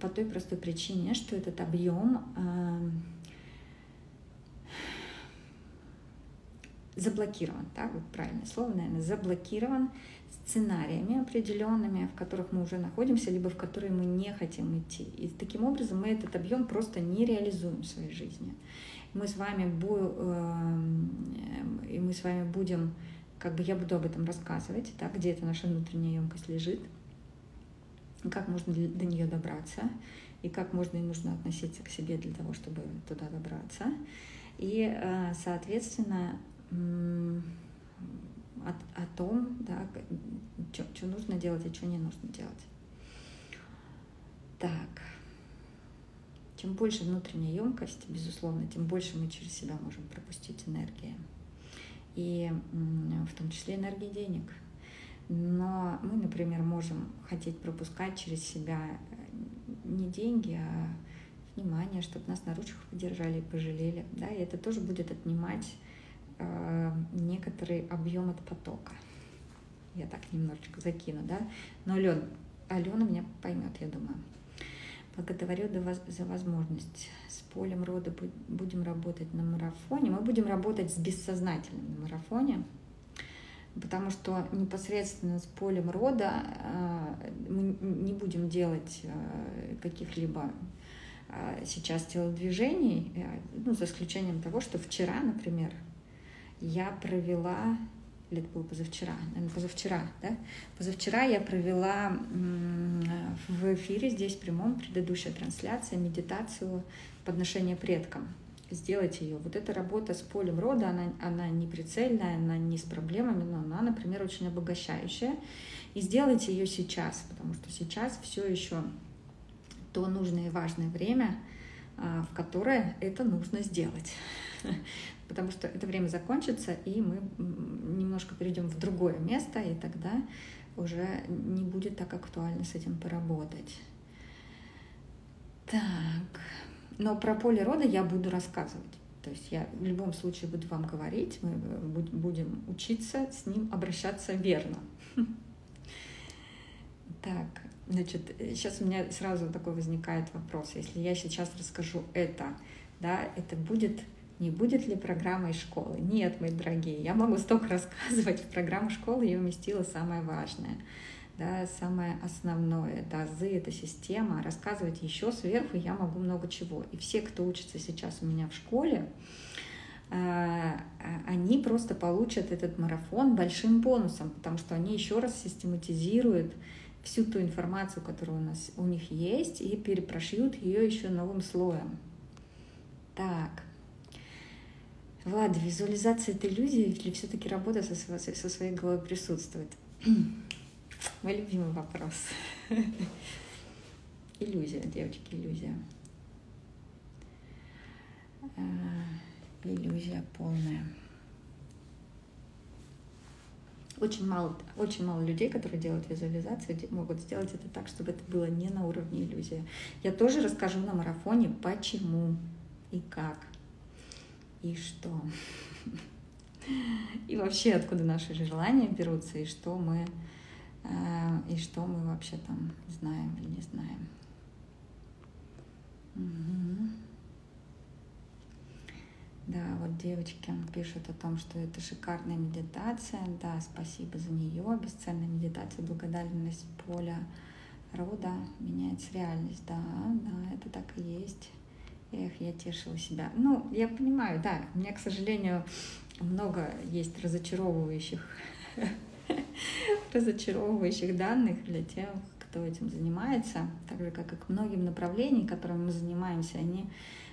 по той простой причине, что этот объем заблокирован, да, вот правильное слово, наверное, заблокирован сценариями определенными, в которых мы уже находимся, либо в которые мы не хотим идти. И таким образом мы этот объем просто не реализуем в своей жизни. Мы с вами, бу, э, и мы с вами будем, как бы я буду об этом рассказывать, да, где эта наша внутренняя емкость лежит, как можно до нее добраться, и как можно и нужно относиться к себе для того, чтобы туда добраться. И, э, соответственно, о, о том, да, что нужно делать и что не нужно делать. Так. Чем больше внутренняя емкость, безусловно, тем больше мы через себя можем пропустить энергии. И в том числе энергии денег. Но мы, например, можем хотеть пропускать через себя э, не деньги, а внимание, чтобы нас на ручках подержали и пожалели. Да? И это тоже будет отнимать некоторый объем от потока. Я так немножечко закину, да. Но Алена, Алена меня поймет, я думаю. Благодарю за возможность. С полем рода будем работать на марафоне. Мы будем работать с бессознательным на марафоне, потому что непосредственно с полем рода э, мы не будем делать э, каких-либо э, сейчас телодвижений, ну, за исключением того, что вчера, например, я провела, это было позавчера, наверное, позавчера, да? Позавчера я провела в эфире здесь в прямом предыдущая трансляция, медитацию подношения предкам. Сделать ее. Вот эта работа с полем рода, она, она не прицельная, она не с проблемами, но она, например, очень обогащающая. И сделайте ее сейчас, потому что сейчас все еще то нужное и важное время, а, в которое это нужно сделать. потому что это время закончится, и мы немножко перейдем в другое место, и тогда уже не будет так актуально с этим поработать. Так, но про поле рода я буду рассказывать. То есть я в любом случае буду вам говорить, мы будем учиться с ним обращаться верно. Так, значит, сейчас у меня сразу такой возникает вопрос. Если я сейчас расскажу это, да, это будет не будет ли программой школы? Нет, мои дорогие, я могу столько рассказывать. В программу школы я уместила самое важное, да, самое основное. Да, азы — это система. Рассказывать еще сверху я могу много чего. И все, кто учится сейчас у меня в школе, а, а, они просто получат этот марафон большим бонусом, потому что они еще раз систематизируют всю ту информацию, которая у нас у них есть, и перепрошьют ее еще новым слоем. Так, Влад, визуализация — это иллюзия или все-таки работа со, со своей головой присутствует? Мой любимый вопрос. Иллюзия, девочки, иллюзия. А, иллюзия полная. Очень мало, очень мало людей, которые делают визуализацию, могут сделать это так, чтобы это было не на уровне иллюзии. Я тоже расскажу на марафоне, почему и как и что. И вообще, откуда наши желания берутся, и что мы, э, и что мы вообще там знаем или не знаем. Да, вот девочки пишут о том, что это шикарная медитация. Да, спасибо за нее. Бесценная медитация, благодарность поля рода меняется реальность. Да, да, это так и есть. Эх, я тешила себя. Ну, я понимаю, да, у меня, к сожалению, много есть разочаровывающих, разочаровывающих данных для тех, кто этим занимается, так же, как и к многим направлениям, которыми мы занимаемся, они,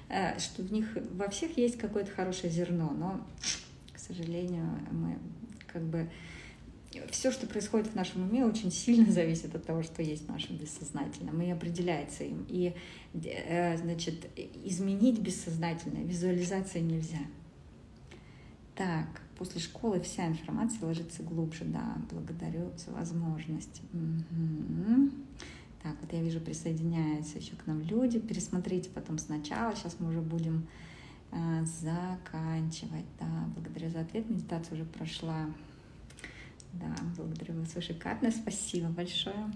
э, что в них во всех есть какое-то хорошее зерно, но, к сожалению, мы как бы все, что происходит в нашем уме, очень сильно зависит от того, что есть в нашем бессознательном, и определяется им. И, э, значит, изменить бессознательное визуализация нельзя. Так, после школы вся информация ложится глубже, да, благодарю за возможность. Угу. Так, вот я вижу, присоединяются еще к нам люди. Пересмотрите потом сначала, сейчас мы уже будем э, заканчивать. Да, благодарю за ответ, медитация уже прошла. Да, благодарю вас, вы шикарно, спасибо большое.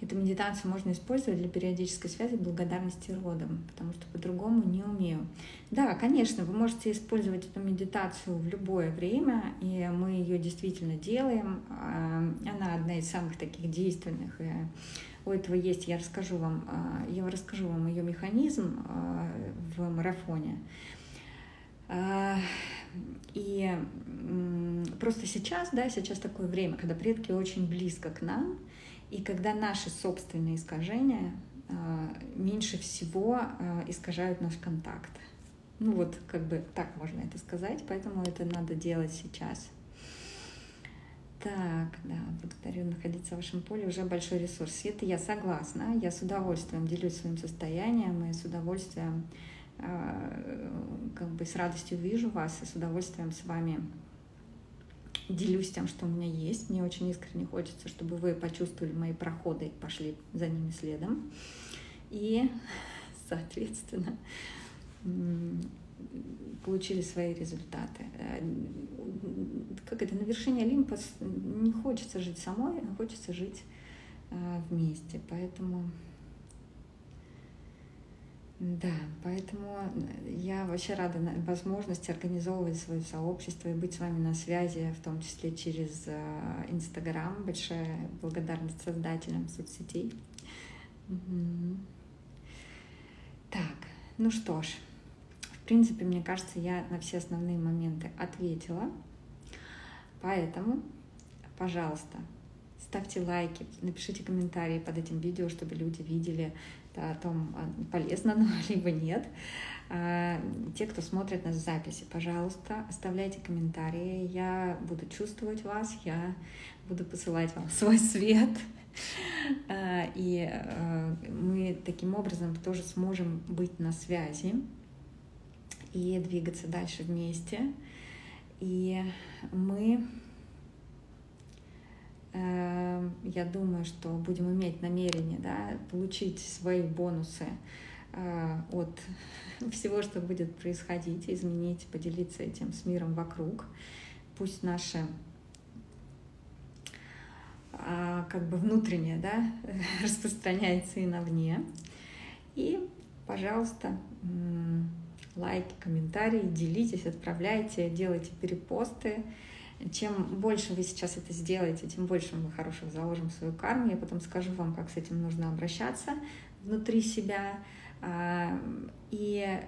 Эту медитацию можно использовать для периодической связи благодарности родом, потому что по-другому не умею. Да, конечно, вы можете использовать эту медитацию в любое время, и мы ее действительно делаем. А, она одна из самых таких действенных. У этого есть, я расскажу вам, а, я расскажу вам ее механизм а, в марафоне. И просто сейчас, да, сейчас такое время, когда предки очень близко к нам, и когда наши собственные искажения а, меньше всего а, искажают наш контакт. Ну вот, как бы так можно это сказать, поэтому это надо делать сейчас. Так, да, благодарю находиться в вашем поле, уже большой ресурс. Света, я согласна, я с удовольствием делюсь своим состоянием и с удовольствием, как бы с радостью вижу вас и с удовольствием с вами делюсь тем, что у меня есть. Мне очень искренне хочется, чтобы вы почувствовали мои проходы и пошли за ними следом. И, соответственно, получили свои результаты. Э, как это, на вершине Олимпа не хочется жить самой, а хочется жить э, вместе. Поэтому да, поэтому э, я вообще рада возможности организовывать свое сообщество и быть с вами на связи, в том числе через э, Инстаграм. Большая благодарность создателям соцсетей. Так, ну что ж, в принципе, мне кажется, я на все основные моменты ответила. Поэтому, пожалуйста, ставьте лайки, напишите комментарии под этим видео, чтобы люди видели о том, а, полезно оно, либо нет. А, те, кто смотрит нас в записи, пожалуйста, оставляйте комментарии. Я буду чувствовать вас, я буду посылать вам свой свет. А, и мы таким образом тоже сможем быть на связи и двигаться дальше вместе. И мы я думаю, что будем иметь намерение да, получить свои бонусы э, от всего, что будет происходить, изменить, поделиться этим с миром вокруг. Пусть наше а, как бы внутреннее да, распространяется и на вне. И, пожалуйста, лайки, комментарии, делитесь, отправляйте, делайте перепосты. Чем больше вы сейчас это сделаете, тем больше мы хороших заложим в свою карму. Я потом скажу вам, как с этим нужно обращаться внутри себя. А, и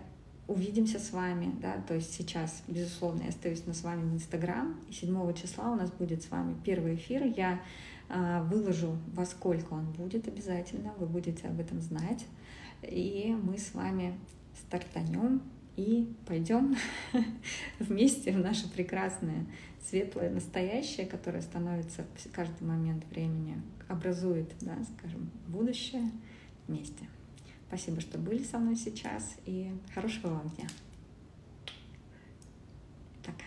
увидимся с вами, да, то есть сейчас, безусловно, я остаюсь на с вами в Инстаграм, и 7 числа у нас будет с вами первый эфир, я а, выложу, во сколько он будет обязательно, вы будете об этом знать, и мы с вами стартанем и пойдем вместе в наше прекрасное, светлое настоящее, которое становится в каждый момент времени, образует, да, скажем, будущее вместе. Спасибо, что были со мной сейчас, и хорошего вам дня. Пока.